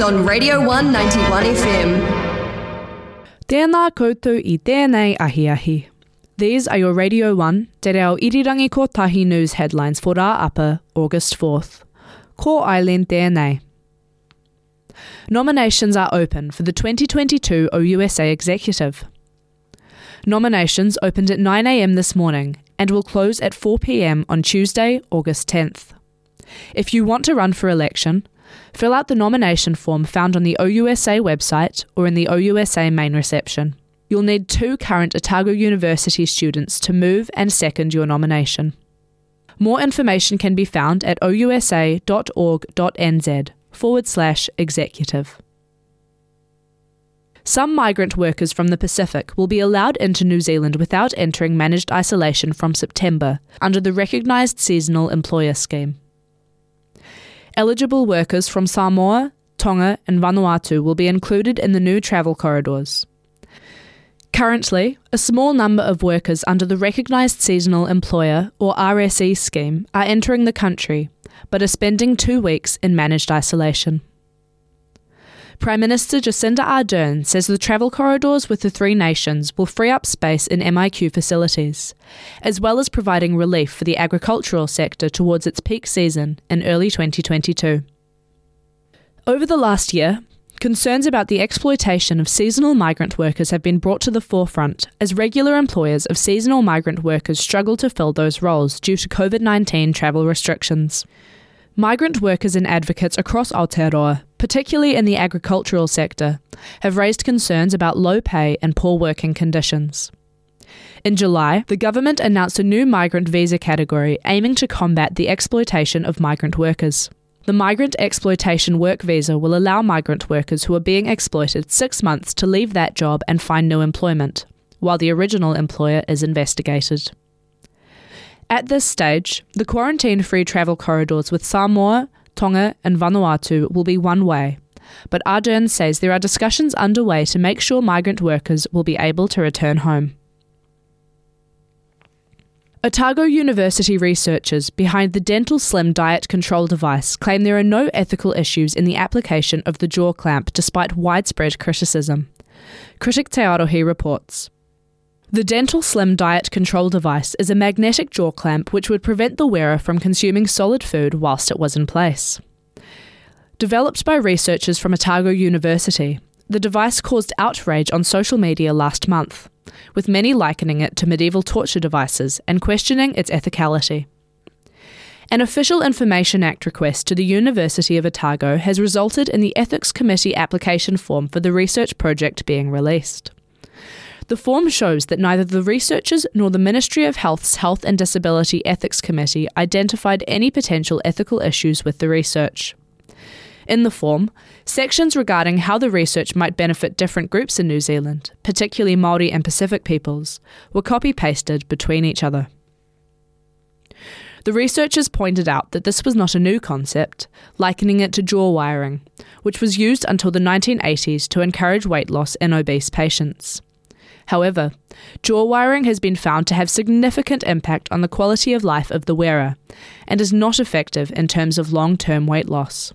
On Radio 191 FM. Tēnā koutou i tēnei ahiahi. These are your Radio 1 Te Reo Irirangi Kotahi News headlines for Rāapa, August 4th. Ko Eileen tēnei. Nominations are open for the 2022 OUSA Executive. Nominations opened at 9am this morning and will close at 4pm on Tuesday, August 10th. If you want to run for election, fill out the nomination form found on the OUSA website or in the OUSA main reception. You'll need two current Otago University students to move and second your nomination. More information can be found at ousa.org.nz forward slash executive. Some migrant workers from the Pacific will be allowed into New Zealand without entering managed isolation from September under the recognised seasonal employer scheme. Eligible workers from Samoa, Tonga, and Vanuatu will be included in the new travel corridors. Currently, a small number of workers under the Recognised Seasonal Employer or RSE scheme are entering the country, but are spending two weeks in managed isolation. Prime Minister Jacinda Ardern says the travel corridors with the three nations will free up space in MIQ facilities, as well as providing relief for the agricultural sector towards its peak season in early 2022. Over the last year, concerns about the exploitation of seasonal migrant workers have been brought to the forefront as regular employers of seasonal migrant workers struggle to fill those roles due to COVID 19 travel restrictions. Migrant workers and advocates across Aotearoa, particularly in the agricultural sector, have raised concerns about low pay and poor working conditions. In July, the government announced a new migrant visa category aiming to combat the exploitation of migrant workers. The Migrant Exploitation Work Visa will allow migrant workers who are being exploited six months to leave that job and find new employment, while the original employer is investigated. At this stage, the quarantine free travel corridors with Samoa, Tonga, and Vanuatu will be one way. But Ardern says there are discussions underway to make sure migrant workers will be able to return home. Otago University researchers behind the Dental Slim diet control device claim there are no ethical issues in the application of the jaw clamp despite widespread criticism. Critic Te Arohi reports. The Dental Slim diet control device is a magnetic jaw clamp which would prevent the wearer from consuming solid food whilst it was in place. Developed by researchers from Otago University, the device caused outrage on social media last month, with many likening it to medieval torture devices and questioning its ethicality. An official Information Act request to the University of Otago has resulted in the Ethics Committee application form for the research project being released. The form shows that neither the researchers nor the Ministry of Health's Health and Disability Ethics Committee identified any potential ethical issues with the research. In the form, sections regarding how the research might benefit different groups in New Zealand, particularly Māori and Pacific peoples, were copy pasted between each other. The researchers pointed out that this was not a new concept, likening it to jaw wiring, which was used until the 1980s to encourage weight loss in obese patients. However, jaw wiring has been found to have significant impact on the quality of life of the wearer and is not effective in terms of long term weight loss.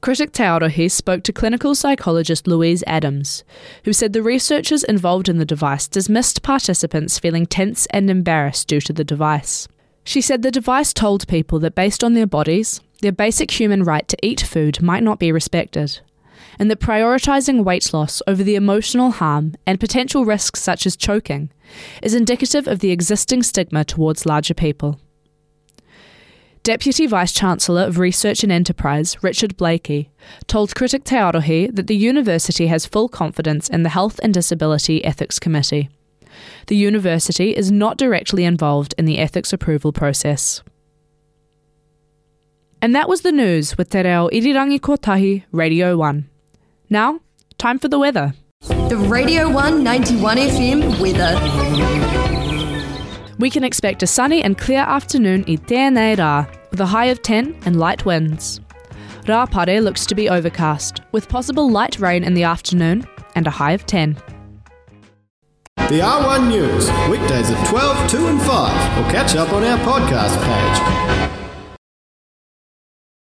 Critic Te Arohi spoke to clinical psychologist Louise Adams, who said the researchers involved in the device dismissed participants feeling tense and embarrassed due to the device. She said the device told people that based on their bodies, their basic human right to eat food might not be respected, and that prioritising weight loss over the emotional harm and potential risks such as choking is indicative of the existing stigma towards larger people. Deputy Vice Chancellor of Research and Enterprise, Richard Blaikie, told critic Te Arohi that the university has full confidence in the Health and Disability Ethics Committee. The university is not directly involved in the ethics approval process. And that was the news with Te Reo Irirangi Kotahi Radio 1. Now, time for the weather. The Radio 191 FM weather. We can expect a sunny and clear afternoon in tēnei rā, with a high of 10 and light winds. Rāpare looks to be overcast, with possible light rain in the afternoon and a high of 10. The R1 News, weekdays at 12, 2 and 5, or catch up on our podcast page.